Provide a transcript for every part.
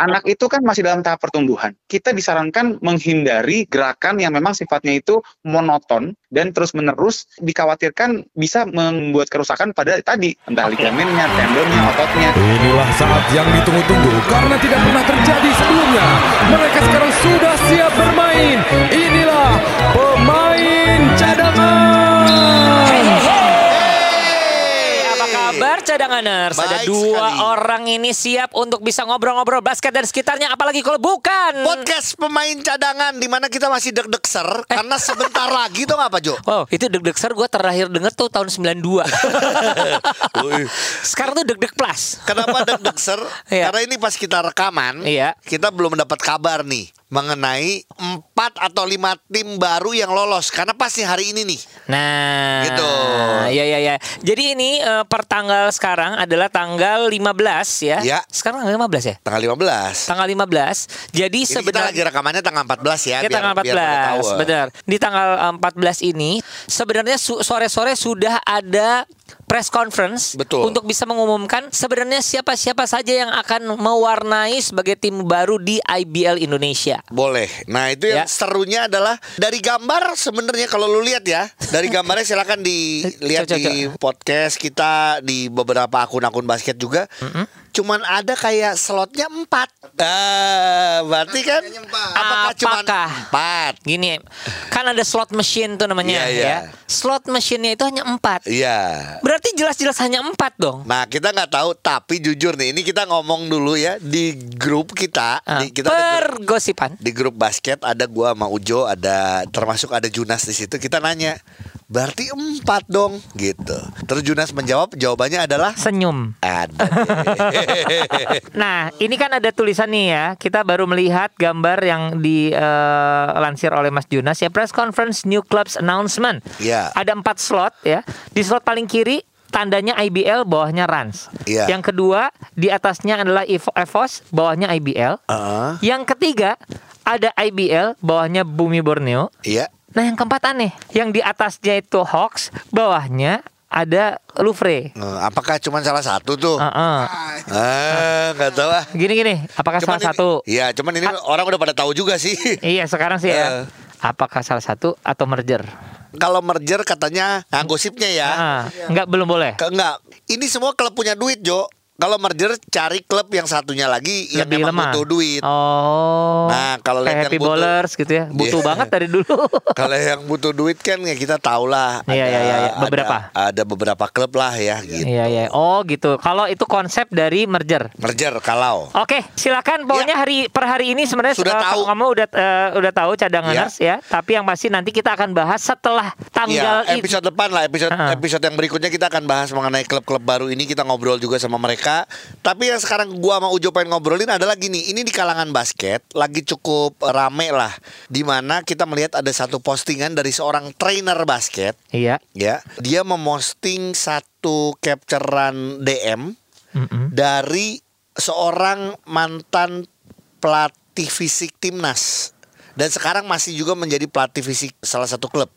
anak itu kan masih dalam tahap pertumbuhan. Kita disarankan menghindari gerakan yang memang sifatnya itu monoton dan terus-menerus dikhawatirkan bisa membuat kerusakan pada tadi, entah ligamennya, tendonnya, ototnya. Inilah saat yang ditunggu-tunggu karena tidak pernah terjadi sebelumnya. Mereka sekarang sudah siap bermain. Inilah kabar cadanganers? Ada Baik dua sekali. orang ini siap untuk bisa ngobrol-ngobrol basket dan sekitarnya apalagi kalau bukan. Podcast pemain cadangan di mana kita masih deg-deg ser karena sebentar lagi tuh apa Jo? Oh, itu deg-deg ser gue terakhir denger tuh tahun 92. Sekarang tuh deg-deg plus. Kenapa deg-deg ser? Iya. Karena ini pas kita rekaman, Iya. kita belum mendapat kabar nih mengenai empat atau lima tim baru yang lolos karena pasti hari ini nih. Nah, Gitu. Ya ya ya. Jadi ini eh, per tanggal sekarang adalah tanggal 15 ya. Ya. Sekarang tanggal 15 ya? Tanggal 15. Tanggal 15. Jadi Ini kita sebenarnya lagi rekamannya tanggal 14 ya. Ya tanggal 14, benar. Di tanggal eh, 14 ini sebenarnya sore-sore sudah ada press conference Betul. untuk bisa mengumumkan sebenarnya siapa-siapa saja yang akan mewarnai sebagai tim baru di IBL Indonesia. Boleh. Nah itu yang Ya. serunya adalah dari gambar sebenarnya kalau lu lihat ya dari gambarnya silakan dilihat di podcast kita di beberapa akun-akun basket juga. Cuman ada kayak slotnya empat. Ah, berarti kan apakah cuma Apakah? empat? Gini, kan ada slot machine tuh namanya Iya, iya. ya. Slot machine-nya itu hanya empat. Iya. Berarti jelas-jelas hanya empat dong. Nah kita nggak tahu tapi jujur nih ini kita ngomong dulu ya di grup kita Ah, di, kita ada grup, pergosipan. di grup basket ada gua sama Ujo ada termasuk ada Junas di situ kita nanya berarti empat dong gitu terus Junas menjawab jawabannya adalah Senyum. ada. Nah, ini kan ada tulisan nih ya. Kita baru melihat gambar yang dilansir oleh Mas Junas ya. Press conference new clubs announcement. Iya. Ada empat slot ya. Di slot paling kiri tandanya IBL, bawahnya Rans. Iya. Yang kedua di atasnya adalah Evo- EVOS, bawahnya IBL. Ah, Yang ketiga ada IBL, bawahnya Bumi Borneo. iya Nah, yang keempat aneh. Yang di atasnya itu Hawks, bawahnya ada Louvre. Eh, apakah cuma salah satu tuh Heeh. ah nggak tahu ah Gini-gini, apakah Cuman salah ini- satu? Iya, cuman ini orang udah pada tahu juga sih. Iya sekarang sih ya. Eh. Apakah salah satu atau merger? Kalau merger katanya, nah gosipnya ya. Ah, enggak belum boleh. Enggak, ini semua klub punya duit, Jo. Kalau merger cari klub yang satunya lagi yang Lebih memang lemah. butuh duit. Oh. Nah, kalau yang Happy butuh- Bowlers gitu ya. Butuh Iya. banget dari dulu. Kalau yang butuh duit kan ya kita tahu lah. Iya, ada- iya, iya, iya. Beberapa. Ada, ada beberapa klub lah ya gitu. Iya iya. Oh gitu. Kalau itu konsep dari merger. Merger kalau. Oke, silakan. Pokoknya hari per hari ini sebenarnya Sudah eh, tahu. kamu udah eh, udah tahu cadanganers ya. Tapi yang pasti nanti kita akan bahas setelah tanggal Iya, itu. episode depan lah, episode Ah. episode yang berikutnya kita akan bahas mengenai klub-klub baru ini kita ngobrol juga sama mereka. Tapi yang sekarang gua sama Ujo pengen ngobrolin adalah gini, ini di kalangan basket lagi cukup rame lah, di mana kita melihat ada satu postingan dari seorang trainer basket, Iya. ya, dia memosting satu capturean DM Mm-mm. dari seorang mantan pelatih fisik timnas dan sekarang masih juga menjadi pelatih fisik salah satu klub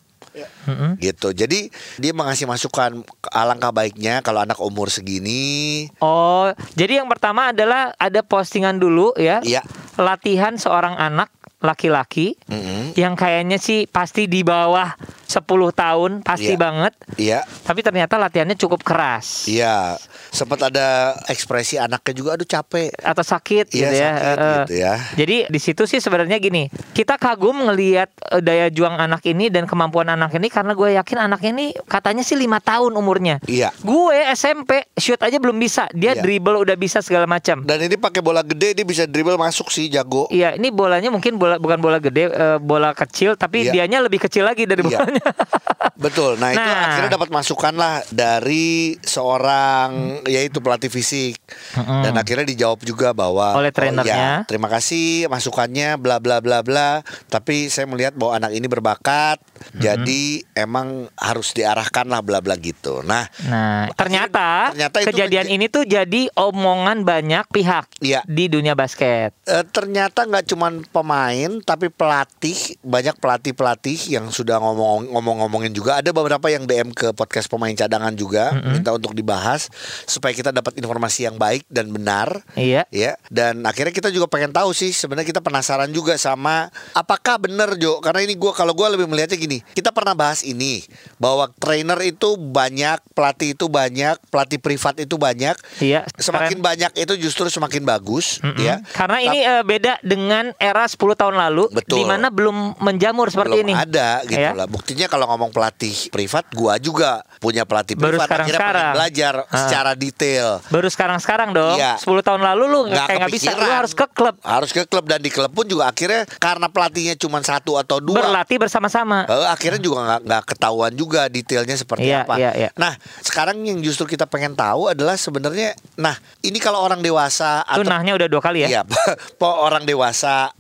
Mm-mm. gitu. Jadi dia mengasih masukan alangkah baiknya kalau anak umur segini Oh, jadi yang pertama adalah ada postingan dulu ya. Iya. Latihan seorang anak laki-laki Mm-mm. yang kayaknya sih pasti di bawah 10 tahun, pasti Iya. banget. Iya, Tapi ternyata latihannya cukup keras. iya. Sempat ada ekspresi anaknya juga aduh capek. atau sakit Iya, gitu ya. sakit eh. gitu ya. Jadi di situ sih sebenarnya gini, kita kagum ngelihat eh, daya juang anak ini dan kemampuan anak ini karena gue yakin anak ini katanya sih lima tahun umurnya. Iya. Gue SMP shoot aja belum bisa, dia Iya. dribble udah bisa segala macam. Dan ini pakai bola gede dia bisa dribble masuk sih jago. Iya, ini bolanya mungkin bola bukan bola gede, eh, bola kecil, tapi Iya. dianya lebih kecil lagi dari Iya. bolanya. Betul. Nah, itu Nah. akhirnya dapat masukan lah dari seorang yaitu pelatih fisik. Mm-mm. Dan akhirnya dijawab juga bahwa Oleh trainernya. iya, terima kasih masukannya bla bla bla bla. Tapi saya melihat bahwa anak ini berbakat. Jadi emang harus diarahkan lah bla bla gitu. Nah, Nah, ternyata, ternyata itu kejadian ini tuh jadi omongan banyak pihak Iya. di dunia basket. Eh, ternyata nggak cuman pemain tapi pelatih banyak pelatih pelatih yang sudah ngomong ngomong-ngomongin juga ada beberapa yang DM ke podcast pemain cadangan juga Mm-mm. minta untuk dibahas supaya kita dapat informasi yang baik dan benar. Iya. Ya, dan akhirnya kita juga pengen tahu sih sebenarnya kita penasaran juga sama apakah benar Jo karena ini gua kalau gua lebih melihatnya gini. Kita pernah bahas ini bahwa trainer itu banyak, pelatih itu banyak, pelatih privat itu banyak. Iya. Semakin banyak itu justru semakin bagus Mm-mm. ya. Karena ini eh, beda dengan era 10 tahun lalu Betul. di mana belum menjamur seperti belum ini. ada gitu Ya. lah. Buktinya kalau ngomong pelatih privat, gua juga punya pelatih Baru privat. Akhirnya sekarang-sekarang. pengen belajar Ah. secara detail. Baru sekarang-sekarang dong. Iya. 10 tahun lalu lu Nggak kayak nggak bisa, lu harus ke klub Harus ke klub dan di klub pun juga akhirnya karena pelatihnya cuma satu atau dua. berlatih bersama-sama. eh, akhirnya juga nggak ketahuan juga detailnya seperti Iya, apa. iya, iya. Nah, sekarang yang justru kita pengen tahu adalah sebenarnya, nah ini kalau orang dewasa Itu atau nahnya udah dua kali ya. Iya, po orang dewasa,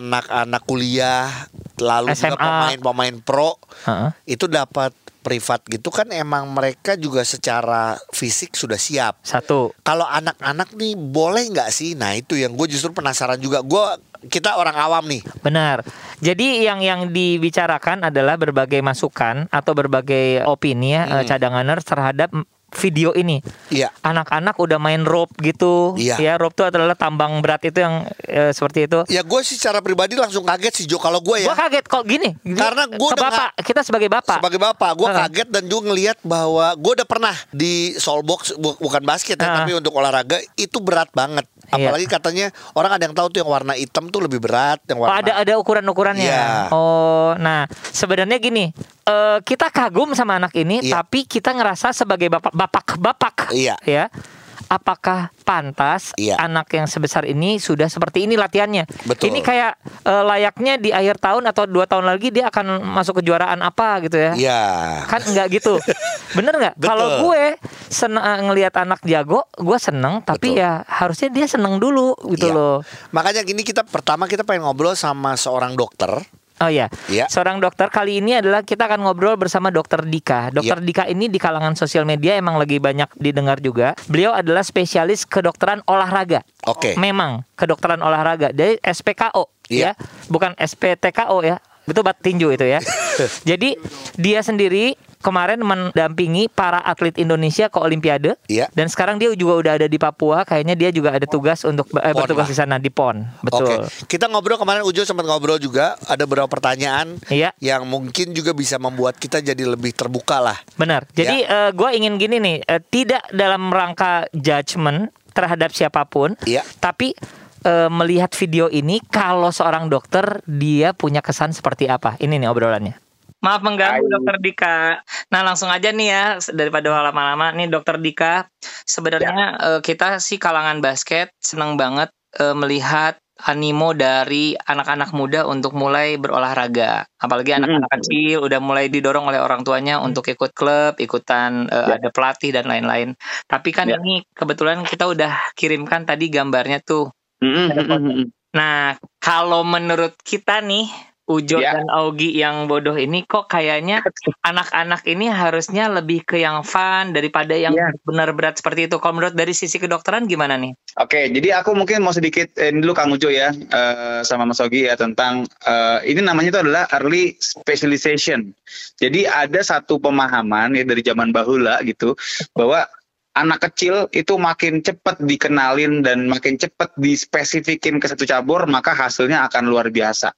anak-anak kuliah, lalu juga SMA. pemain-pemain pro Heeh. itu dapat privat gitu kan emang mereka juga secara fisik sudah siap. Satu. Kalau anak-anak nih boleh nggak sih? Nah itu yang gue justru penasaran juga. Gue kita orang awam nih. Benar. Jadi yang yang dibicarakan adalah berbagai masukan atau berbagai opini ya Hmm. cadanganers terhadap video ini. Iya. Anak-anak udah main rope gitu. Iya. Ya, rope itu adalah tambang berat itu yang eh, seperti itu. Ya gue sih secara pribadi langsung kaget sih Jo kalau gue ya. Gua kaget kok gini. Karena udah bapak, kita sebagai bapak. Sebagai bapak, gue Heeh. kaget dan juga ngelihat bahwa gue udah pernah di soulbox bu- bukan basket ya, Heeh. tapi untuk olahraga itu berat banget. Iya. Apalagi katanya orang ada yang tahu tuh yang warna hitam tuh lebih berat, yang Oh, warna ada ada ukuran-ukurannya. Iya. Oh, nah sebenarnya gini, eh, kita kagum sama anak ini, Iya. tapi kita ngerasa sebagai bapak bapak bapak, Iya. ya. Apakah pantas Iya. anak yang sebesar ini sudah seperti ini latihannya? Betul. Ini kayak eh, layaknya di akhir tahun atau dua tahun lagi dia akan masuk kejuaraan apa gitu ya? Iya. Kan enggak gitu. Bener nggak? Kalau gue seneng eh, ngelihat anak jago, gue seneng, tapi Betul. ya harusnya dia seneng dulu gitu Iya. loh. Makanya gini kita pertama kita pengen ngobrol sama seorang dokter. Oh iya. Iya. Seorang dokter kali ini adalah kita akan ngobrol bersama Dokter Dika. Dokter Iya. Dika ini di kalangan sosial media emang lagi banyak didengar juga. Beliau adalah spesialis kedokteran olahraga. Oke. Memang kedokteran olahraga dari SPKO Iya. ya, bukan SPTKO ya. Itu bat tinju itu ya. Jadi dia sendiri kemarin mendampingi para atlet Indonesia ke Olimpiade. Iya. Dan sekarang dia juga udah ada di Papua. Kayaknya dia juga ada tugas untuk eh, bertugas di sana di PON. Betul. Oke. Kita ngobrol kemarin Ujo sempat ngobrol juga ada beberapa pertanyaan Iya. yang mungkin juga bisa membuat kita jadi lebih terbuka lah. Benar. Jadi gue ingin gini nih, eh, tidak dalam rangka judgement terhadap siapa pun, Iya. tapi eh, melihat video ini, kalau seorang dokter dia punya kesan seperti apa? Ini nih obrolannya. Maaf mengganggu Hai. Dokter Dika. Nah langsung aja nih ya daripada lama-lama nih Dokter Dika. Sebenarnya eh, kita sih kalangan basket senang banget eh, melihat animo dari anak-anak muda untuk mulai berolahraga. Apalagi anak-anak Mm. kecil udah mulai didorong oleh orang tuanya untuk ikut klub, ikutan eh, Ya. ada pelatih dan lain-lain. Tapi kan Ya. ini kebetulan kita udah kirimkan tadi gambarnya tuh. Mm, mm, mm, mm, mm. Nah, kalau menurut kita nih Ujo Ya. dan Augie yang bodoh ini kok kayaknya anak-anak ini harusnya lebih ke yang fun daripada yang Ya. benar berat seperti itu. Kalau menurut dari sisi kedokteran gimana nih? Oke, jadi aku mungkin mau sedikit eh, ini dulu Kang Ujo ya eh, sama Mas Ogi ya tentang eh, ini namanya itu adalah early specialization. Jadi ada satu pemahaman ya dari zaman bahula gitu bahwa anak kecil itu makin cepat dikenalin dan makin cepat dispesifikin ke satu cabur maka hasilnya akan luar biasa.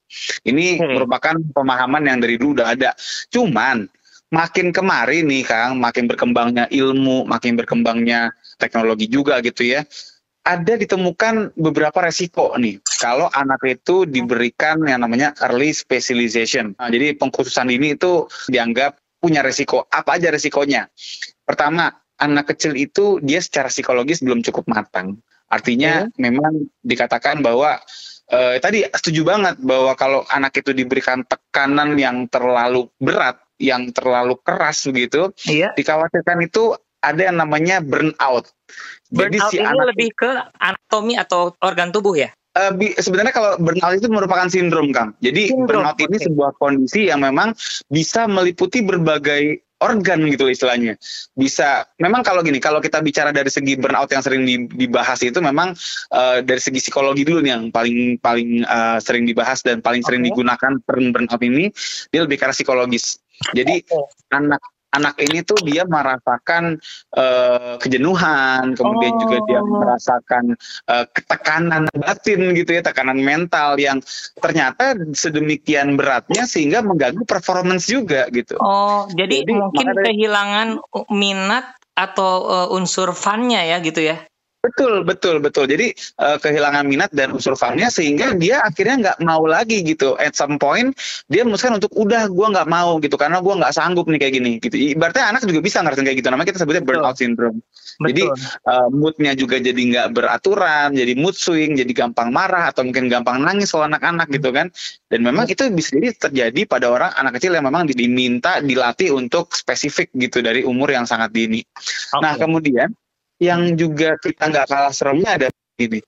Ini Hmm. merupakan pemahaman yang dari dulu udah ada. Cuman makin kemari nih Kang, makin berkembangnya ilmu, makin berkembangnya teknologi juga gitu ya ada ditemukan beberapa resiko nih kalau anak itu diberikan yang namanya early specialization. Nah, jadi pengkhususan ini itu dianggap punya resiko. Apa aja resikonya? Pertama, anak kecil itu dia secara psikologis belum cukup matang. Artinya memang dikatakan bahwa eh, tadi setuju banget bahwa kalau anak itu diberikan tekanan yang terlalu berat, yang terlalu keras begitu, Iya. dikhawatirkan itu ada yang namanya burnout. Jadi Burnout si ini anak lebih ke anatomi atau organ tubuh ya? Eh, bi- sebenarnya kalau burnout itu merupakan sindrom, Kang. Jadi Sindrom, burnout ini sebuah kondisi yang memang bisa meliputi berbagai organ gitu istilahnya. Bisa memang kalau gini, kalau kita bicara dari segi burnout yang sering dibahas itu memang uh, dari segi psikologi dulu nih yang paling paling uh, sering dibahas dan paling sering digunakan burnout ini dia lebih karena psikologis. Jadi okay. anak anak ini tuh dia merasakan uh, kejenuhan, kemudian oh. juga dia oh. merasakan uh, ketekanan batin gitu ya, tekanan mental yang ternyata sedemikian beratnya sehingga mengganggu performance juga gitu. Oh, jadi, jadi mungkin kehilangan minat atau uh, unsur funnya ya gitu ya? Betul, betul, betul. Jadi uh, kehilangan minat dan unsur funnya sehingga dia akhirnya nggak mau lagi gitu. At some point dia memutuskan untuk udah gue nggak mau gitu karena gue nggak sanggup nih kayak gini. Gitu. Ibaratnya anak juga bisa ngerasain kayak gitu. Namanya kita sebutnya burnout syndrome. Betul. Jadi uh, moodnya juga jadi nggak beraturan, jadi mood swing, jadi gampang marah atau mungkin gampang nangis kalau anak-anak gitu kan. Dan memang itu bisa jadi terjadi pada orang anak kecil yang memang diminta dilatih untuk spesifik gitu dari umur yang sangat dini. Okay. Nah kemudian yang juga kita nggak kalah seremnya ada ini.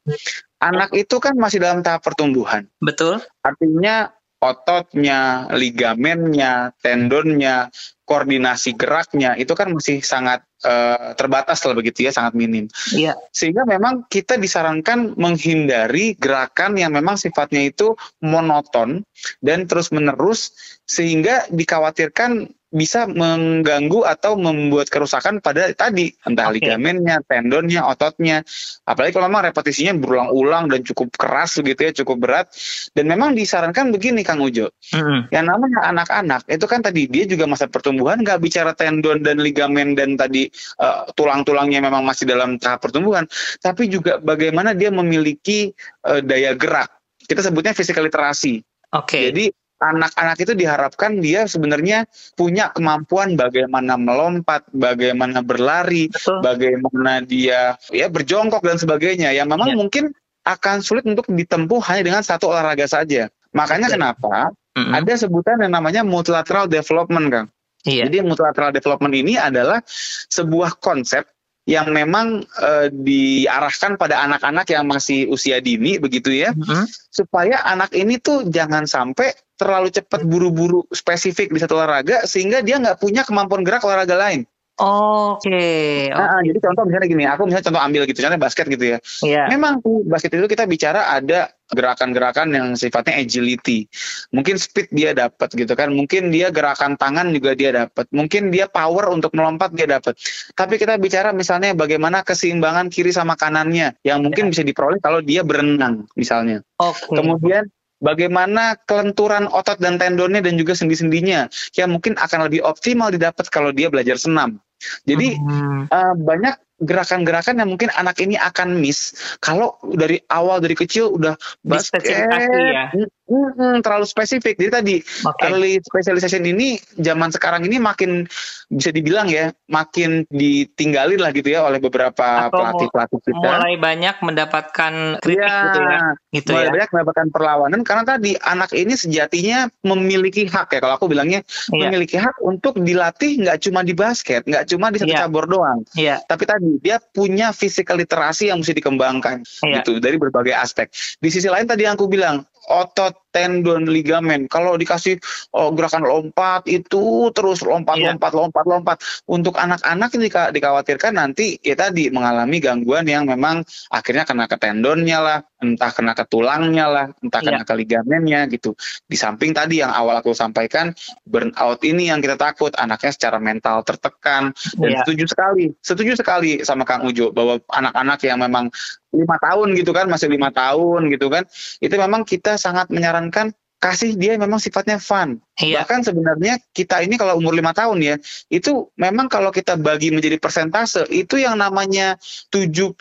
Anak itu kan masih dalam tahap pertumbuhan. Betul. Artinya ototnya, ligamennya, tendonnya, koordinasi geraknya itu kan masih sangat uh, terbatas lah begitu ya, sangat minim. Iya. Sehingga memang kita disarankan menghindari gerakan yang memang sifatnya itu monoton dan terus menerus sehingga dikhawatirkan bisa mengganggu atau membuat kerusakan pada tadi entah okay. ligamennya, tendonnya, ototnya. Apalagi kalau memang repetisinya berulang-ulang dan cukup keras gitu ya, cukup berat. Dan memang disarankan begini Kang Ujo. Mm-hmm. Yang namanya anak-anak itu kan tadi dia juga masa pertumbuhan nggak bicara tendon dan ligamen dan tadi uh, tulang-tulangnya memang masih dalam tahap pertumbuhan, tapi juga bagaimana dia memiliki uh, daya gerak. Kita sebutnya physical literasi. Oke. Okay. Jadi anak-anak itu diharapkan dia sebenarnya punya kemampuan bagaimana melompat, bagaimana berlari, Betul. bagaimana dia ya berjongkok dan sebagainya. Yang memang ya. mungkin akan sulit untuk ditempuh hanya dengan satu olahraga saja. Makanya Betul. kenapa mm-hmm. ada sebutan yang namanya multilateral development, Kang. Iya. Jadi multilateral development ini adalah sebuah konsep yang memang uh, diarahkan pada anak-anak yang masih usia dini begitu ya, mm-hmm. supaya anak ini tuh jangan sampai terlalu cepat buru-buru spesifik di satu olahraga sehingga dia nggak punya kemampuan gerak olahraga lain. Oke. Okay, okay. Nah, jadi contoh misalnya gini, aku misalnya contoh ambil gitu, contohnya basket gitu ya. Yeah. Memang basket itu kita bicara ada gerakan-gerakan yang sifatnya agility. Mungkin speed dia dapat gitu kan, mungkin dia gerakan tangan juga dia dapat, mungkin dia power untuk melompat dia dapat. Tapi kita bicara misalnya bagaimana keseimbangan kiri sama kanannya yang mungkin yeah. bisa diperoleh kalau dia berenang misalnya. Okay. Kemudian bagaimana kelenturan otot dan tendonnya dan juga sendi-sendinya yang mungkin akan lebih optimal didapat kalau dia belajar senam. Jadi hmm. uh, banyak gerakan-gerakan yang mungkin anak ini akan miss kalau dari awal dari kecil udah basket ya. Hmm, terlalu spesifik. Jadi tadi okay. early specialization ini zaman sekarang ini makin bisa dibilang ya makin ditinggalin lah gitu ya oleh beberapa pelatih-pelatih kita. Mulai banyak mendapatkan kritik ya, gitu ya. Gitu mulai ya. banyak mendapatkan perlawanan karena tadi anak ini sejatinya memiliki hak ya kalau aku bilangnya ya. memiliki hak untuk dilatih nggak cuma di basket, nggak cuma di satu ya. cabur doang. Ya. Tapi tadi dia punya physical literasi yang mesti dikembangkan ya. gitu dari berbagai aspek. Di sisi lain tadi yang aku bilang otot, tendon, ligamen. Kalau dikasih oh, gerakan lompat itu terus lompat, yeah. lompat, lompat, lompat. Untuk anak-anak ini dikhawatirkan nanti ya tadi mengalami gangguan yang memang akhirnya kena ke tendonnya lah, entah kena ke tulangnya lah, entah kena yeah. ke ligamennya gitu. Di samping tadi yang awal aku sampaikan burnout ini yang kita takut anaknya secara mental tertekan dan yeah. setuju sekali, setuju sekali sama Kang Ujo bahwa anak-anak yang memang lima tahun gitu kan masih lima tahun gitu kan itu memang kita sangat menyarankan kasih dia memang sifatnya fun. Iya. Bahkan sebenarnya kita ini kalau umur lima tahun ya, itu memang kalau kita bagi menjadi persentase, itu yang namanya 75%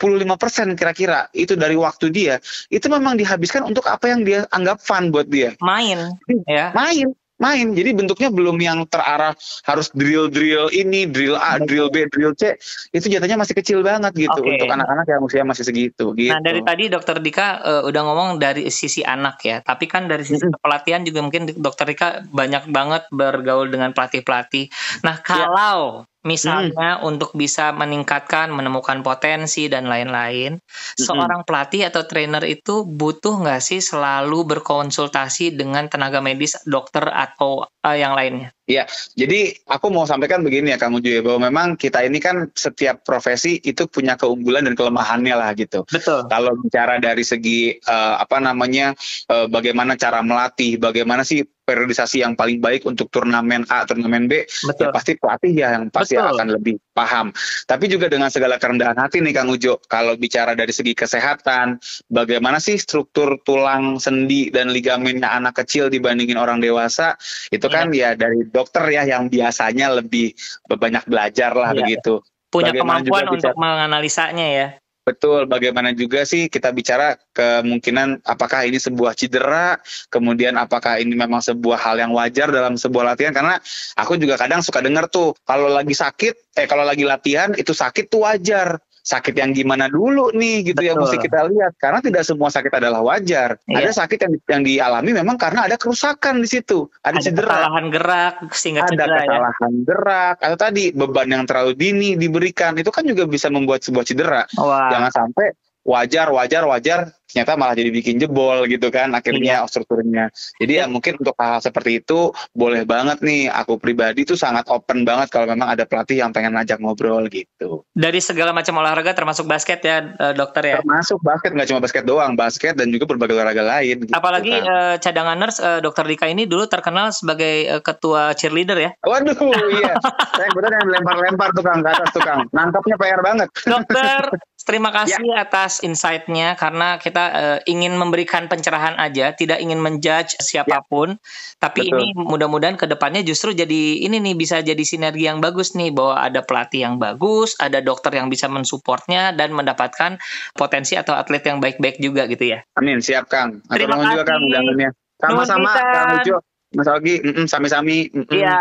kira-kira itu dari waktu dia, itu memang dihabiskan untuk apa yang dia anggap fun buat dia. Main, ya. Main main. Jadi bentuknya belum yang terarah harus drill-drill ini, drill A, drill B, drill C. Itu jatuhnya masih kecil banget gitu okay. untuk anak-anak yang usia masih segitu. Gitu. Nah dari tadi Dokter Dika uh, udah ngomong dari sisi anak ya, tapi kan dari sisi pelatihan juga mungkin Dokter Dika banyak banget bergaul dengan pelatih-pelatih. Nah iya. kalau misalnya hmm. untuk bisa meningkatkan, menemukan potensi dan lain-lain. Hmm. Seorang pelatih atau trainer itu butuh nggak sih selalu berkonsultasi dengan tenaga medis, dokter atau uh, yang lainnya? Iya, jadi aku mau sampaikan begini ya Kang Uju ya, bahwa memang kita ini kan setiap profesi itu punya keunggulan dan kelemahannya lah gitu. Betul. Kalau bicara dari segi uh, apa namanya, uh, bagaimana cara melatih, bagaimana sih periodisasi yang paling baik untuk turnamen A, turnamen B, Betul. ya pasti pelatih ya yang pasti Betul. akan lebih paham. Tapi juga dengan segala kerendahan hati nih Kang Ujo, kalau bicara dari segi kesehatan, bagaimana sih struktur tulang sendi dan ligamennya anak kecil dibandingin orang dewasa, itu kan ya dari dokter ya yang biasanya lebih banyak belajar lah Iya. begitu. Punya Bagaimana kemampuan untuk menganalisanya ya. Betul, bagaimana juga sih kita bicara kemungkinan apakah ini sebuah cedera, kemudian apakah ini memang sebuah hal yang wajar dalam sebuah latihan karena aku juga kadang suka dengar tuh kalau lagi sakit, eh kalau lagi latihan itu sakit tuh wajar. Sakit yang gimana dulu nih gitu yang Betul. mesti kita lihat karena tidak semua sakit adalah wajar. Iya. Ada sakit yang yang dialami memang karena ada kerusakan di situ, ada, Ada cedera kesalahan gerak sehingga ada cedera ya. kesalahan gerak atau tadi beban yang terlalu dini diberikan itu kan juga bisa membuat sebuah cedera Wah. jangan sampai wajar wajar wajar ternyata malah jadi bikin jebol gitu kan akhirnya strukturnya jadi ya mungkin untuk hal, seperti itu boleh banget nih aku pribadi tuh sangat open banget kalau memang ada pelatih yang pengen ngajak ngobrol gitu Dari segala macam olahraga termasuk basket ya, eh, dokter ya. termasuk basket nggak cuma basket doang basket dan juga berbagai olahraga lain gitu Apalagi kan. eh, cadangan nurse eh, dokter Dika ini dulu terkenal sebagai eh, ketua cheerleader ya. Waduh, iya. Saya kebetulan yang lempar-lempar tukang ke atas tukang. Nangkapnya PR banget. Dokter, terima kasih Ya. atas insight-nya karena kita eh, ingin memberikan pencerahan aja, tidak ingin menjudge siapa pun. Tapi Ya. Betul. ini mudah-mudahan ke depannya justru jadi ini nih bisa jadi sinergi yang bagus nih bahwa ada pelatih yang bagus, ada dokter yang bisa mensupportnya dan mendapatkan potensi atau atlet yang baik-baik juga gitu ya. Amin, siap Kang. Atur Terima nuhun juga kasih. Kang undangannya. Sama-sama. Kang Ujo. Mas Ogi, mm-mm, sami-sami. mm-mm. Iya.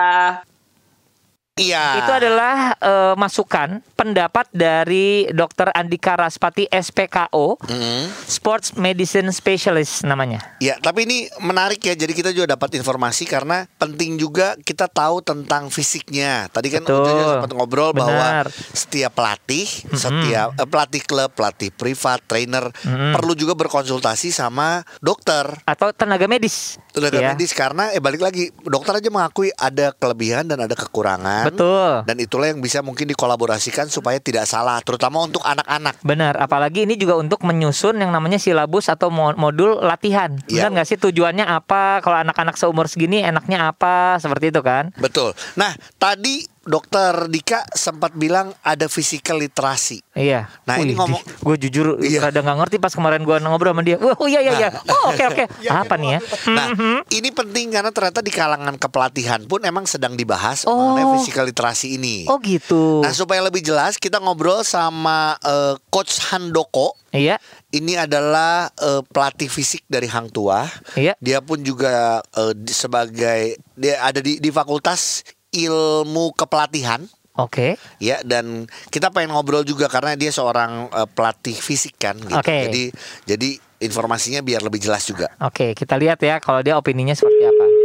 Iya. Itu adalah eh, masukan pendapat dari Dr. Andika Raspati SPKO, Mm. Sports Medicine Specialist namanya. Ya, tapi ini menarik ya. Jadi kita juga dapat informasi karena penting juga kita tahu tentang fisiknya. Tadi kan juga sempat ngobrol bahwa Benar. setiap pelatih, setiap eh, pelatih klub, pelatih privat, trainer Mm-mm. perlu juga berkonsultasi sama dokter. Atau tenaga medis. Tenaga Ya, medis karena eh balik lagi dokter aja mengakui ada kelebihan dan ada kekurangan. Betul. Dan itulah yang bisa mungkin dikolaborasikan supaya tidak salah, terutama untuk anak-anak. Benar, apalagi ini juga untuk menyusun yang namanya silabus atau mo- modul latihan. Iya. Benar nggak sih tujuannya apa? Kalau anak-anak seumur segini enaknya apa? Seperti itu kan? Betul. Nah, tadi dokter Dika sempat bilang ada physical literasi. Iya. Nah, ini ngomong- gue jujur Iya. rada nggak ngerti pas kemarin gue ngobrol sama dia. Wah, oh iya iya iya. Oh oke oke. apa nih ya? Nah, Mhm. ini penting karena ternyata di kalangan kepelatihan pun emang sedang dibahas Oh. mengenai physical literasi ini. Oh gitu. Nah, supaya lebih jelas kita ngobrol sama eh, coach Handoko. Iya. Ini adalah eh, pelatih fisik dari Hang Tua. Iya. Dia pun juga di- sebagai dia ada di di Fakultas Ilmu Kepelatihan. Oke. Ya dan kita pengen ngobrol juga karena dia seorang eh, pelatih fisik kan gitu. Oke. Jadi jadi informasinya biar lebih jelas juga. Oke, kita lihat ya kalau dia opininya seperti apa.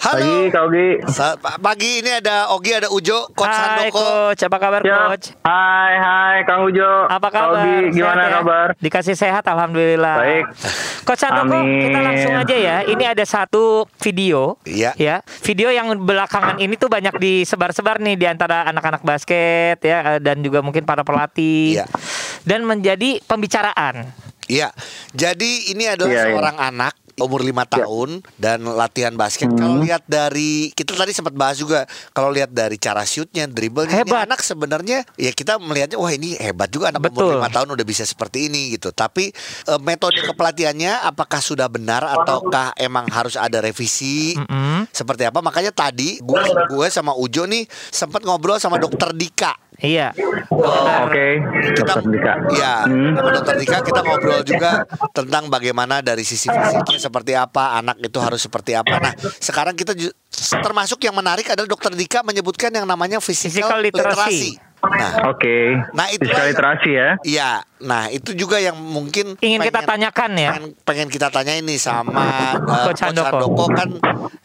Halo. Kak Ogi. Sa- pa- pagi ini ada Ogi, ada Ujo, Coach Hai Handoko. coach, apa kabar Siap. coach? Hai, hai Kang Ujo. Apa Kak kabar? Ogi, gimana Sehat ya? kabar? Dikasih sehat alhamdulillah. Baik. Coach Handoko, Amin. kita langsung aja ya. Ini ada satu video Iya. ya. Video yang belakangan ini tuh banyak disebar-sebar nih di antara anak-anak basket ya dan juga mungkin para pelatih. Iya. Dan menjadi pembicaraan. Iya. Jadi ini adalah iya. seorang anak umur lima tahun dan latihan basket. Kalau Hmm. lihat dari kita tadi sempat bahas juga kalau lihat dari cara shootnya, dribblenya, ini anak sebenarnya ya kita melihatnya wah ini hebat juga anak Betul. umur lima tahun udah bisa seperti ini gitu. Tapi eh, metode kepelatihannya apakah sudah benar ataukah emang harus ada revisi? Mm-mm. Seperti apa? Makanya tadi gue gue sama Ujo nih sempat ngobrol sama dokter Dika. Iya. Oke, kita Dokter Dika. ya Hmm. sama dokter Dika kita ngobrol juga tentang bagaimana dari sisi fisiknya seperti apa anak itu harus seperti apa nah sekarang kita termasuk yang menarik adalah dokter Dika menyebutkan yang namanya physical, Physical literacy. literasi nah Oke. Nah, itulah Physical yang- literasi ya. iya nah itu juga yang mungkin Ingin kita pengen- tanyakan ya. pengen, pengen kita tanya ini sama uh, Coach Coach Handoko. Handoko kan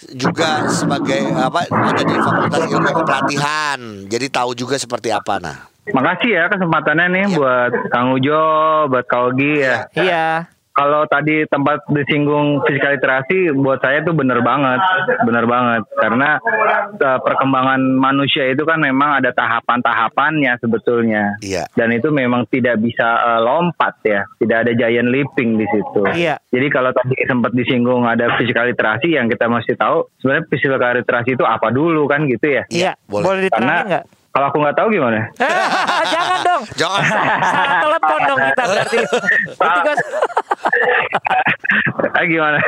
juga sebagai apa ada di Fakultas Ilmu Kepelatihan jadi tahu juga seperti apa nah Makasih ya kesempatannya nih Iya. buat Kang Ujo, buat Kak Ogi ya. Iya. Kalau tadi tempat disinggung fisikal literasi buat saya tuh bener banget, bener banget karena eh, perkembangan manusia itu kan memang ada tahapan-tahapannya sebetulnya. Iya. Dan itu memang tidak bisa eh, lompat ya, tidak ada giant leaping di situ. Iya. Jadi kalau tadi sempat disinggung ada fisikal literasi yang kita mesti tahu sebenarnya fisikal literasi itu apa dulu kan gitu ya. Iya, boleh. boleh diterangin nggak? kalau aku nggak tahu gimana? Jangan dong. Jangan. Salah telepon dong kita berarti. Berarti gua- Ah, gimana?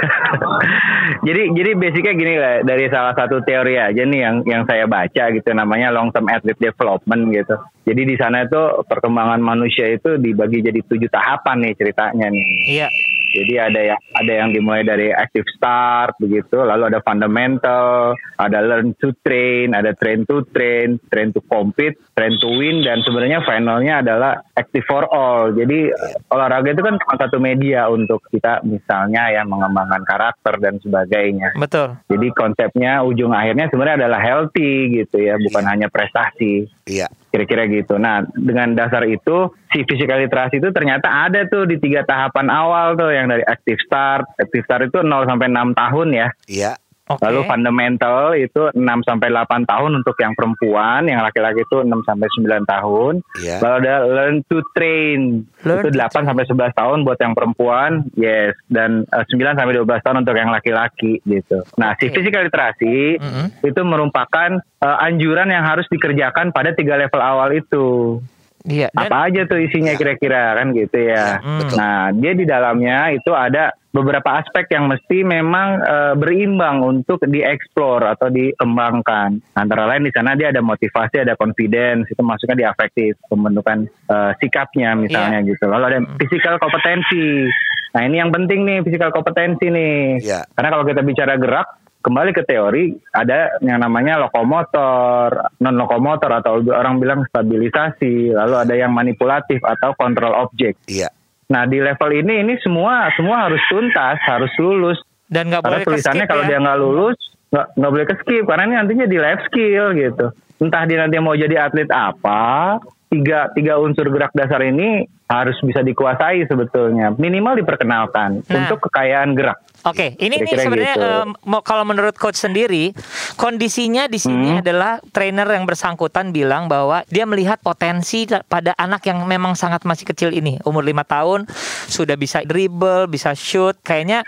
jadi jadi basicnya gini lah dari salah satu teori aja nih yang yang saya baca gitu namanya long term athlete development gitu. Jadi di sana itu perkembangan manusia itu dibagi jadi tujuh tahapan nih ceritanya nih. Iya. Jadi ada yang ada yang dimulai dari active start begitu, lalu ada fundamental, ada learn to train, ada train to train, train to compete, train to win dan sebenarnya finalnya adalah active for all. Jadi olahraga itu kan cuma satu media untuk kita misalnya ya mengembangkan karakter dan sebagainya. Betul. Jadi konsepnya ujung akhirnya sebenarnya adalah healthy gitu ya, bukan hanya prestasi Iya. kira-kira gitu. Nah, dengan dasar itu si physical literasi itu ternyata ada tuh di tiga tahapan awal tuh yang dari active start. Active start itu 0 sampai 6 tahun ya. Iya. Oke. Lalu fundamental itu 6 sampai 8 tahun untuk yang perempuan, yang laki-laki itu 6 sampai 9 tahun. Iya. Lalu ada learn to train. Learn itu to 8 sampai 11 tahun buat yang perempuan, yes, dan eh, 9 sampai 12 tahun untuk yang laki-laki gitu. Nah, si Oke. physical literasi Mm-mm. itu merupakan eh, anjuran yang harus dikerjakan pada tiga level awal itu. Iya. Dan Apa aja tuh isinya kira-kira kan gitu ya. Hmm. betul. Nah, dia di dalamnya itu ada beberapa aspek yang mesti memang eh, berimbang untuk dieksplor atau dikembangkan. Antara lain di sana dia ada motivasi, ada confidence, itu masuknya di afektif, pembentukan eh, sikapnya misalnya gitu. Lalu ada physical kompetensi. Nah, ini yang penting nih physical kompetensi nih. Iya. Karena kalau kita bicara gerak, kembali ke teori ada yang namanya lokomotor, non lokomotor atau orang bilang stabilisasi, lalu ada yang manipulatif atau kontrol objek. Iya. Nah di level ini ini semua semua harus tuntas, harus lulus. dan nggak boleh tulisannya ke-skip kalau ya. dia nggak lulus nggak nggak boleh ke skip karena ini nantinya di life skill gitu. Entah dia nanti mau jadi atlet apa, tiga tiga unsur gerak dasar ini harus bisa dikuasai sebetulnya minimal diperkenalkan Nah. untuk kekayaan gerak. Oke, ini nih Kira-kira sebenarnya gitu. mau kalau menurut coach sendiri, kondisinya di sini Hmm. adalah trainer yang bersangkutan bilang bahwa dia melihat potensi pada anak yang memang sangat masih kecil ini, umur lima tahun, sudah bisa dribble, bisa shoot, kayaknya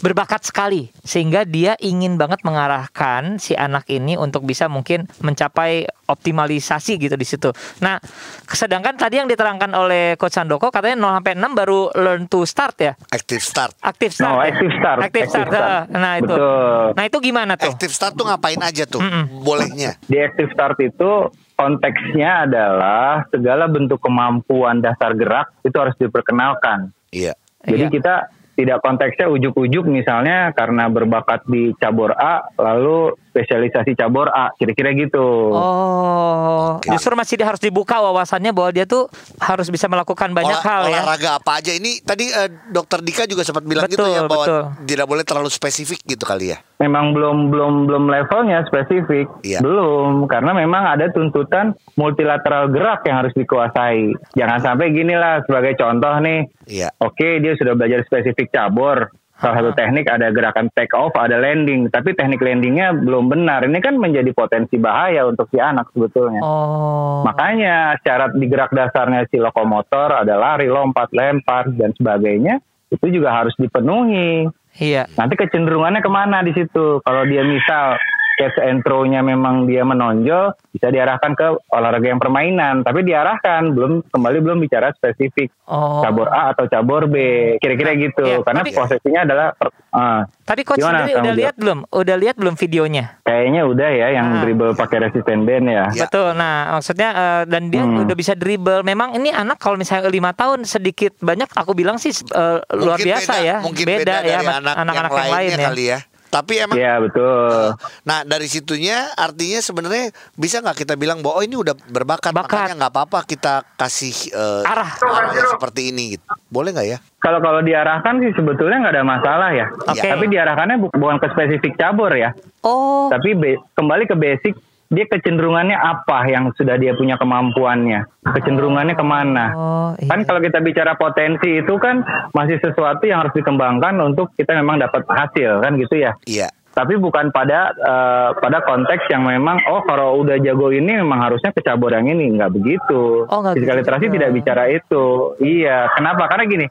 berbakat sekali sehingga dia ingin banget mengarahkan si anak ini untuk bisa mungkin mencapai optimalisasi gitu di situ. Nah, sedangkan tadi yang diterangkan oleh coach Sandoko katanya 0 sampai 6 baru learn to start ya. Active start. Aktif start. No, ya? active start. Active start. Active start. Nah, itu. Betul. Nah, itu gimana tuh? Active start tuh ngapain aja tuh? Mm-mm. Bolehnya. Di active start itu konteksnya adalah segala bentuk kemampuan dasar gerak itu harus diperkenalkan. Iya. Jadi Iya. kita tidak konteksnya ujuk-ujuk misalnya karena berbakat di cabur A lalu spesialisasi cabur A kira-kira gitu. Oh, justru masih dia harus dibuka wawasannya bahwa dia tuh harus bisa melakukan banyak Olah- hal ya. olahraga apa aja ini tadi eh, dokter Dika juga sempat bilang gitu Betul, ya bahwa betul. tidak boleh terlalu spesifik gitu kali ya. Memang belum belum belum levelnya spesifik, Iya. belum karena memang ada tuntutan multilateral gerak yang harus dikuasai. Jangan sampai gini lah sebagai contoh nih, Iya. Oke, dia sudah belajar spesifik cabur. Salah satu teknik ada gerakan take off, ada landing, tapi teknik landingnya belum benar. Ini kan menjadi potensi bahaya untuk si anak sebetulnya. Oh. Makanya syarat di gerak dasarnya si lokomotor ada lari, lompat, lempar dan sebagainya itu juga harus dipenuhi. Iya. Nanti kecenderungannya ke mana di situ? Kalau dia misal catch and throw-nya memang dia menonjol, bisa diarahkan ke olahraga yang permainan. Tapi diarahkan, belum kembali belum bicara spesifik Oh. cabur A atau cabur B, kira-kira gitu. Iya, Karena tapi- posisinya adalah per- ah, Tapi coach Gimana, sendiri udah lihat belum? Udah lihat belum videonya? kayaknya udah ya yang Ah. dribble pakai resisten band ya. Ya. Betul. Nah, maksudnya eh, dan dia Hmm. udah bisa dribble. Memang ini anak kalau misalnya lima tahun sedikit banyak aku bilang sih eh, luar biasa beda- ya. Mungkin beda, beda, ya anak anak-anak yang, yang, lain ya. kali ya. Tapi emang Iya betul. Nah dari situnya artinya sebenarnya bisa nggak kita bilang bahwa oh ini udah berbakat Bakat. makanya nggak apa-apa kita kasih eh, Arah. arah seperti ini gitu. Boleh nggak ya? Kalau kalau diarahkan sih sebetulnya nggak ada masalah ya. Oke. Tapi diarahkannya bu- bukan ke spesifik cabur ya. Oh. Tapi be- kembali ke basic dia kecenderungannya apa yang sudah dia punya kemampuannya, kecenderungannya ke mana. Oh, iya. Kan kalau kita bicara potensi itu kan masih sesuatu yang harus dikembangkan untuk kita memang dapat hasil kan gitu ya. Iya. Tapi bukan pada eh, pada konteks yang memang oh kalau udah jago ini memang harusnya ke cabur yang ini nggak begitu. Oh, nggak Physical gitu literasi juga. tidak bicara itu. Iya, kenapa? Karena gini,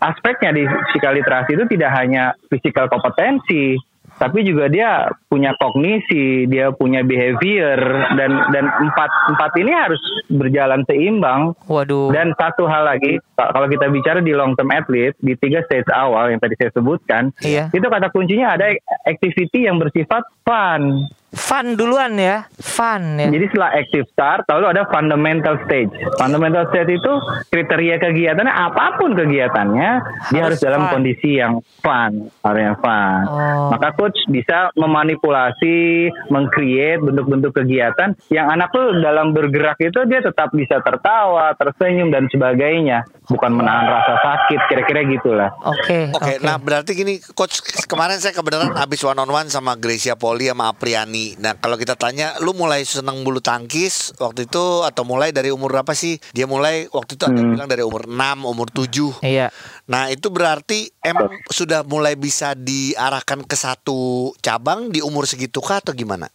aspeknya di physical literasi itu tidak hanya physical kompetensi, tapi juga dia punya kognisi, dia punya behavior dan dan empat empat ini harus berjalan seimbang. Waduh. Dan satu hal lagi, ka- kalau kita bicara di long term athlete di tiga stage awal yang tadi saya sebutkan, Iya. itu kata kuncinya ada activity yang bersifat fun. Fun duluan ya. Fun ya. Jadi setelah active start, lalu ada fundamental stage. Fundamental stage itu kriteria kegiatannya apa pun kegiatannya, dia Harus harus dalam fun. kondisi yang fun, harus yang fun. Oh. Maka coach bisa memanipulasi, mengcreate bentuk-bentuk kegiatan yang anak tuh dalam bergerak itu dia tetap bisa tertawa, tersenyum dan sebagainya, bukan menahan rasa sakit, kira-kira gitulah. Oke. Oke, nah berarti gini, coach kemarin saya kebenaran habis one on one sama Gracia Poli sama Apriani. Nah kalau kita tanya, lu mulai seneng bulu tangkis waktu itu atau mulai dari umur berapa sih? Dia mulai waktu itu ada yang Hmm. bilang dari umur 6, umur 7 Iya. Nah itu berarti emang sudah mulai bisa diarahkan ke satu cabang di umur segitu kah atau gimana?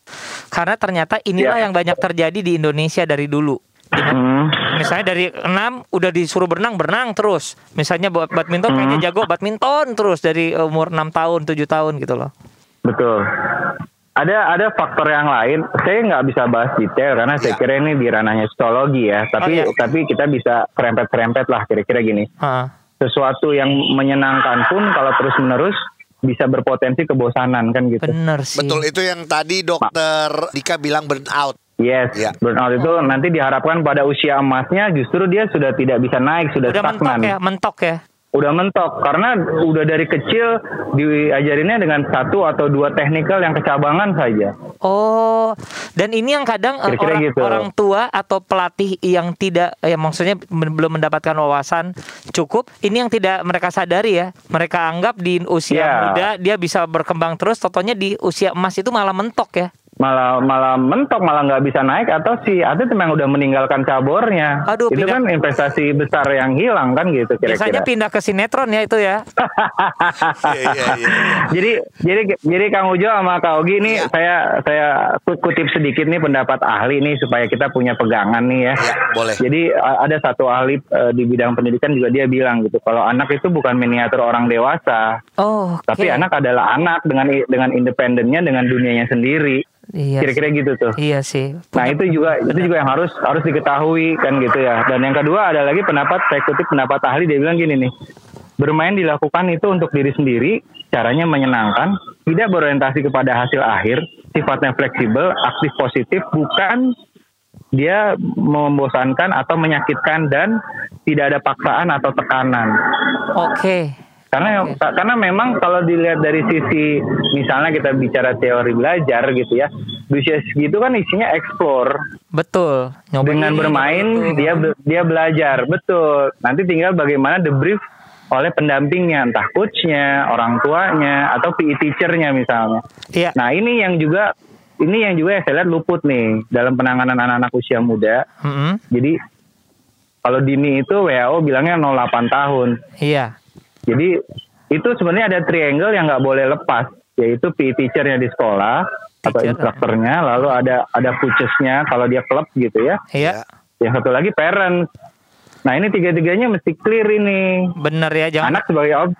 Karena ternyata inilah Ya. yang banyak terjadi di Indonesia dari dulu. Hmm. Misalnya dari 6 udah disuruh berenang, berenang terus. Misalnya buat badminton Hmm. kayaknya jago badminton terus dari umur 6 tahun, 7 tahun gitu loh. Betul. Ada ada faktor yang lain. Saya nggak bisa bahas detail karena saya Ya. kira ini di ranahnya psikologi ya. Tapi Oh, ya. tapi kita bisa serempet-serempet lah kira-kira gini. Heeh. Sesuatu yang menyenangkan pun kalau terus menerus bisa berpotensi kebosanan kan gitu. Bener sih. Betul itu yang tadi dokter Dika bilang burnout. Yes, Ya. burnout itu nanti diharapkan pada usia emasnya justru dia sudah tidak bisa naik, sudah, Udah mentok stagnan. ya, mentok ya. Udah mentok karena udah dari kecil diajarinnya dengan satu atau dua teknikal yang kecabangan saja. Oh, dan ini yang kadang eh, Kira-kira orang, gitu. orang tua atau pelatih yang tidak, ya maksudnya belum mendapatkan wawasan cukup, ini yang tidak mereka sadari ya. Mereka anggap di usia Ya. muda dia bisa berkembang terus, totonya di usia emas itu malah mentok ya. Malah malah mentok malah nggak bisa naik atau si atlet memang udah meninggalkan cabornya Aduh, itu pindah- kan investasi besar yang hilang kan gitu Biasanya kira-kira pindah ke sinetron ya itu ya. Iya, iya, iya. jadi jadi jadi Kang Ujo sama Kak Ogi ini Iya. saya saya kutip sedikit nih pendapat ahli nih supaya kita punya pegangan nih ya. Iya, boleh. Jadi ada satu ahli eh, di bidang pendidikan juga dia bilang gitu kalau anak itu bukan miniatur orang dewasa, Oh, oke. tapi anak adalah anak dengan dengan independennya dengan dunianya sendiri. Iya. Kira-kira gitu tuh. Iya sih. Nah itu juga itu juga yang harus harus diketahui kan gitu ya. Dan yang kedua ada lagi pendapat saya kutip pendapat ahli dia bilang gini nih. Bermain dilakukan itu untuk diri sendiri, caranya menyenangkan, tidak berorientasi kepada hasil akhir, sifatnya fleksibel, aktif positif, bukan dia membosankan atau menyakitkan dan tidak ada paksaan atau tekanan. Oke. Karena Oke. karena memang kalau dilihat dari sisi misalnya kita bicara teori belajar gitu ya, usia segitu kan isinya explore. Betul. Nyobain Dengan ini, bermain itu. dia dia belajar, betul. Nanti tinggal bagaimana debrief oleh pendampingnya, entah coachnya, orang tuanya, atau PE teachernya misalnya. Iya. Nah ini yang juga ini yang juga saya lihat luput nih dalam penanganan anak-anak usia muda. Mm-mm. Jadi kalau dini itu WHO bilangnya 08 tahun. Iya. Jadi itu sebenarnya ada triangle yang nggak boleh lepas, yaitu PE teachernya di sekolah atau Teacher. instrukturnya, lalu ada ada coachesnya kalau dia klub gitu ya. Iya. Yang satu lagi parents. Nah ini tiga-tiganya mesti clear ini. Bener ya, jangan Anak sebagai ob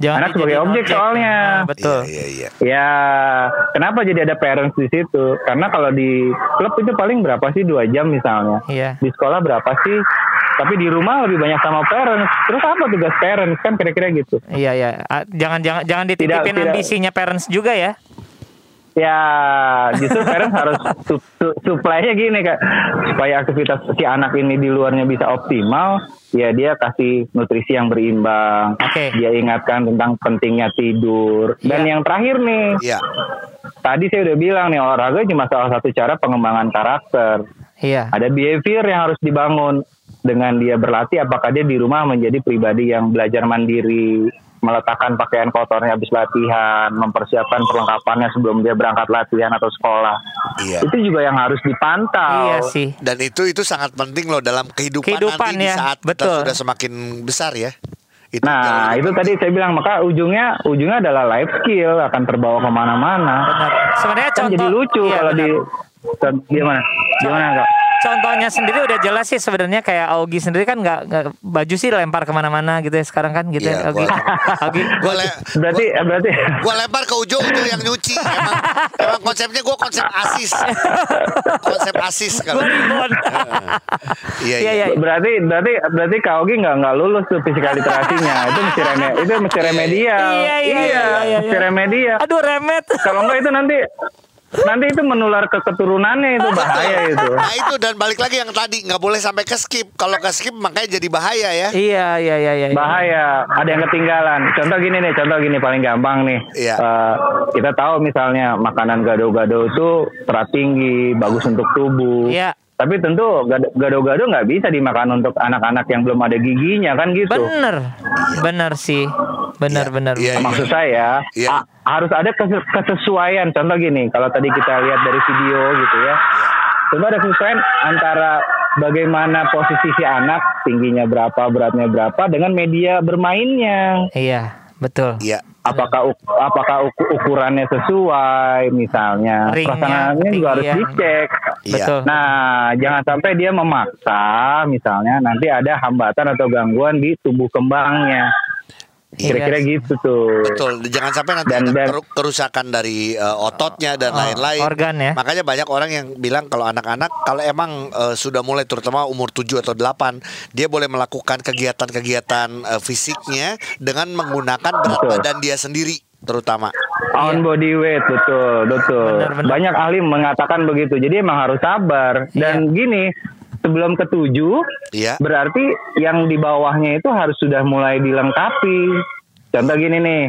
jangan anak sebagai dijadiin objek soalnya. Ah, betul. Iya, iya, iya. ya kenapa jadi ada parents di situ? Karena kalau di klub itu paling berapa sih dua jam misalnya. Iya. Di sekolah berapa sih? Tapi di rumah lebih banyak sama parents. Terus apa tugas parents kan kira-kira gitu? Iya ya, Ah, jangan jangan jangan dititipin Tidak- tidak. ambisinya parents juga ya. Ya, justru parents harus su- su- supply-nya gini kak, supaya aktivitas si anak ini di luarnya bisa optimal, ya dia kasih nutrisi yang berimbang, Oke. dia ingatkan tentang pentingnya tidur, dan Iya. yang terakhir nih, Iya. tadi saya udah bilang nih olahraga cuma salah satu cara pengembangan karakter, Iya. ada behavior yang harus dibangun dengan dia berlatih, apakah dia di rumah menjadi pribadi yang belajar mandiri, meletakkan pakaian kotornya habis latihan, mempersiapkan perlengkapannya sebelum dia berangkat latihan atau sekolah. Iya. Itu juga yang harus dipantau. Iya sih. Dan itu itu sangat penting loh dalam kehidupan, Kehidupan nanti di ya, saat kita betul. sudah semakin besar ya. Itu Nah, itu tadi saya bilang maka ujungnya ujungnya adalah life skill akan terbawa ke mana-mana. Benar. Sebenarnya Kan contoh jadi lucu iya, kalau benar. di gimana? Gimana kak? Contohnya sendiri udah jelas sih sebenarnya kayak Augie sendiri kan nggak nggak baju sih lempar ke mana-mana gitu ya sekarang kan gitu Iya, ya Augie. gua- Augie. Gue le Berarti berarti gua lempar ke ujung Ujo yang nyuci. Emang, emang konsepnya gue konsep asis. konsep asis kalau. Gua. Iya, Iya, iya. iya. berarti berarti berarti Kak Ogi nggak nggak lulus tuh physical literasinya. itu mesti reme itu mesti remedial. Iya, iya, iya, iya, mesti iya. remedial. Aduh remet. Kalau enggak itu nanti nanti itu menular ke keturunannya itu bahaya itu. Nah itu dan balik lagi yang tadi nggak boleh sampai ke skip. Kalau ke skip makanya jadi bahaya ya. Iya iya iya iya. bahaya ada yang ketinggalan contoh gini nih contoh gini paling gampang nih Iya. Eh, kita tahu misalnya makanan gado-gado itu serat tinggi bagus untuk tubuh Iya. Tapi tentu gado- gado-gado nggak bisa dimakan untuk anak-anak yang belum ada giginya kan gitu Bener. Bener sih. Bener Iya, bener. iya, maksud saya Iya. a- harus ada kes- kesesuaian contoh gini kalau tadi kita lihat dari video gitu ya Tentu ada kesesuaian antara bagaimana posisi si anak tingginya berapa beratnya berapa dengan media bermainnya Iya betul. Iya. Apakah apakah uku- ukurannya sesuai misalnya Ringnya, perasaannya juga harus dicek Iya. Betul. nah jangan sampai dia memaksa misalnya nanti ada hambatan atau gangguan di tumbuh kembangnya kira-kira Iya. gitu tuh Betul, jangan sampai nanti Dan- ada dan- kerusakan dari uh, ototnya dan Oh, lain-lain. organ ya. Makanya banyak orang yang bilang kalau anak-anak kalau emang uh, sudah mulai terutama umur 7 atau 8, dia boleh melakukan kegiatan-kegiatan uh, fisiknya dengan menggunakan berat Betul. badan dia sendiri terutama. on body weight betul betul Benar, benar. banyak ahli mengatakan begitu jadi emang harus sabar dan gini sebelum ketujuh Iya. berarti yang di bawahnya itu harus sudah mulai dilengkapi contoh gini nih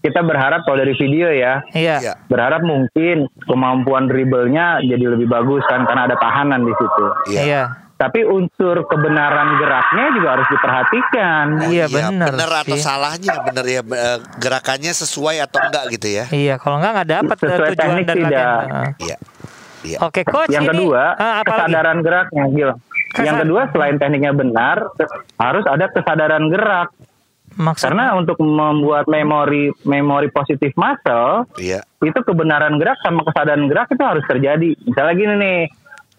kita berharap kalau dari video ya Iya. Iya. berharap mungkin kemampuan dribblenya jadi lebih bagus kan karena ada tahanan di situ Iya. Iya. tapi unsur kebenaran geraknya juga harus diperhatikan Iya, bener bener atau sih. salahnya bener ya uh, gerakannya sesuai atau enggak gitu ya. Iya. Kalau nggak nggak dapat eh, Sesuai tujuan teknik dan tidak. Iya. Iya. Oke coach. yang ini, kedua ah, apa lagi? kesadaran geraknya Gil yang Kesad- kedua selain tekniknya benar harus ada kesadaran gerak Maksudnya? karena untuk membuat memori memori positif muscle Iya. itu kebenaran gerak sama kesadaran gerak itu harus terjadi misalnya gini nih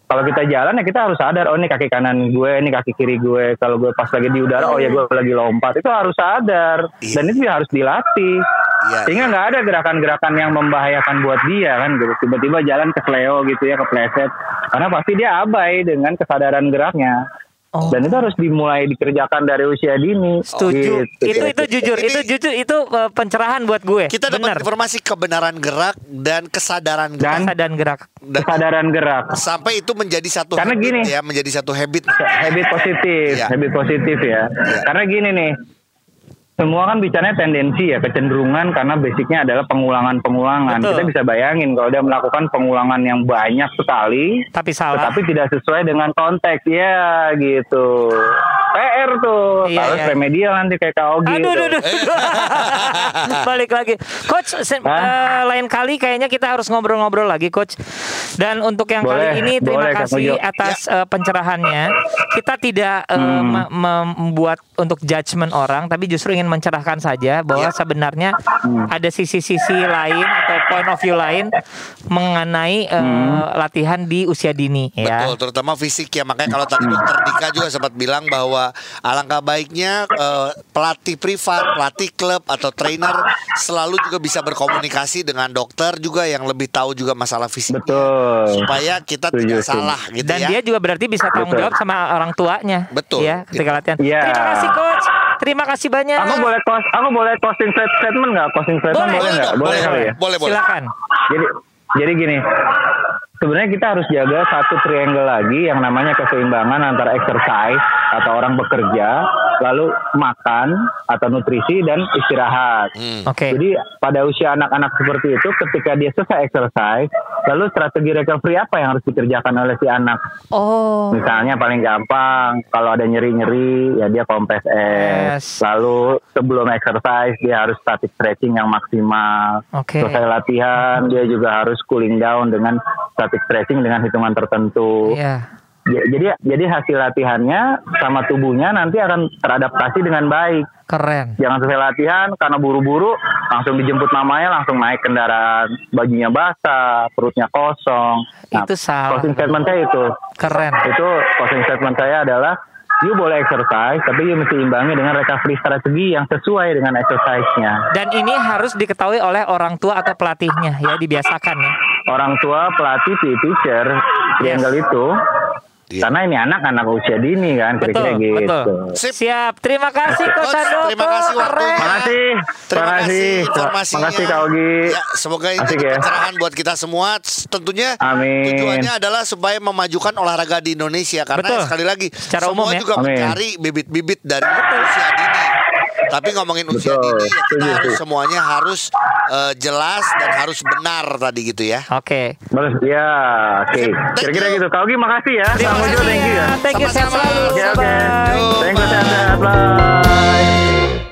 kalau kita jalan ya kita harus sadar oh ini kaki kanan gue ini kaki kiri gue kalau gue pas lagi di udara oh ya gue lagi lompat itu harus sadar Iya. dan itu harus dilatih Iya. sehingga nggak ada gerakan-gerakan yang membahayakan buat dia kan gitu tiba-tiba jalan ke sleo gitu ya kepleset karena pasti dia abai dengan kesadaran geraknya Oh. dan itu harus dimulai dikerjakan dari usia dini Setuju. Gitu. Itu itu jujur, Ini- itu jujur itu uh, pencerahan buat gue. Kita Benar. dapat informasi kebenaran gerak dan kesadaran gerak. Dan- dan gerak. Dan- kesadaran gerak sampai itu menjadi satu Karena habit gini. ya, menjadi satu habit. habit positif, Iya. habit positif ya. Karena gini nih, semua kan bicaranya tendensi ya, kecenderungan karena basicnya adalah pengulangan-pengulangan. Betul. Kita bisa bayangin kalau dia melakukan pengulangan yang banyak sekali, Tapi salah. tetapi tidak sesuai dengan konteks, ya gitu. PR tuh, Iya, harus iya. remedial nanti kayak Ogi Aduh, tuh. aduh, aduh. Balik lagi, coach. eh, lain kali kayaknya kita harus ngobrol-ngobrol lagi, coach. Dan untuk yang Boleh, kali ini terima boleh, kasih atas eh, pencerahannya. Kita tidak eh, Hmm. me- membuat untuk judgement orang, tapi justru ingin mencerahkan saja bahwa Ya. sebenarnya Hmm. ada sisi-sisi lain atau point of view lain mengenai eh, Hmm. latihan di usia dini, ya. Betul, terutama fisik ya. Makanya kalau tadi dokter Dika juga sempat bilang bahwa alangkah baiknya eh, pelatih privat, pelatih klub atau trainer selalu juga bisa berkomunikasi dengan dokter juga yang lebih tahu juga masalah fisik. Betul. Supaya kita Setuju, tidak salah gitu Dan ya. dia juga berarti bisa tanggung Betul. jawab sama orang tuanya. Betul. Ya, ketika latihan. Iya. Terima kasih coach. Terima kasih banyak. Aku boleh close, aku boleh closing statement nggak? Closing statement Boleh, boleh nggak? dong, Boleh boleh, kali ya. boleh, boleh. Silakan. Jadi jadi gini, sebenarnya kita harus jaga satu triangle lagi yang namanya keseimbangan antara exercise atau orang bekerja lalu makan atau nutrisi dan istirahat. Hmm. Oke. Jadi pada usia anak-anak seperti itu ketika dia selesai exercise, lalu strategi recovery apa yang harus dikerjakan oleh si anak? Oh. Misalnya paling gampang kalau ada nyeri-nyeri ya dia kompres es. Es. Lalu sebelum exercise dia harus static stretching yang maksimal. Oke. Selesai latihan dia juga harus cooling down dengan static stretching dengan hitungan tertentu. Iya. Ja- Jadi jadi hasil latihannya sama tubuhnya nanti akan teradaptasi dengan baik. Keren. Jangan selesai latihan karena buru-buru langsung dijemput mamanya langsung naik kendaraan bajunya basah perutnya kosong. Nah, Itu salah. closing statement saya itu Keren. itu closing statement saya adalah you boleh exercise tapi you mesti imbangi dengan recovery strategi yang sesuai dengan exercise-nya. Dan ini harus diketahui oleh orang tua atau pelatihnya ya dibiasakan ya. Orang tua, pelatih, PE teacher, triangle itu Iya. karena ini anak-anak usia dini kan kira-kira Betul, gitu. betul. Sip. Siap. Terima kasih Coach terima kasih waktunya. Keren. Makasih. Terima kasih informasinya. Makasih Kak Ogi. Ya, semoga ini Asik ya. pencerahan buat kita semua. Tentunya Amin. tujuannya adalah supaya memajukan olahraga di Indonesia karena Betul. sekali lagi Secara semua umum ya. juga Amin. mencari bibit-bibit dari usia dini. Tapi ngomongin usia Betul, dini ya kita harus semuanya harus eh, jelas dan harus benar tadi gitu ya. Oke. Bagus. Ya, oke. Thank Kira-kira gitu. Kak Ogi makasih ya. Terima kasih thank you ya. Thank you sehat selalu. Oke, oke. Thank you bye. sehat-sehat. Bye.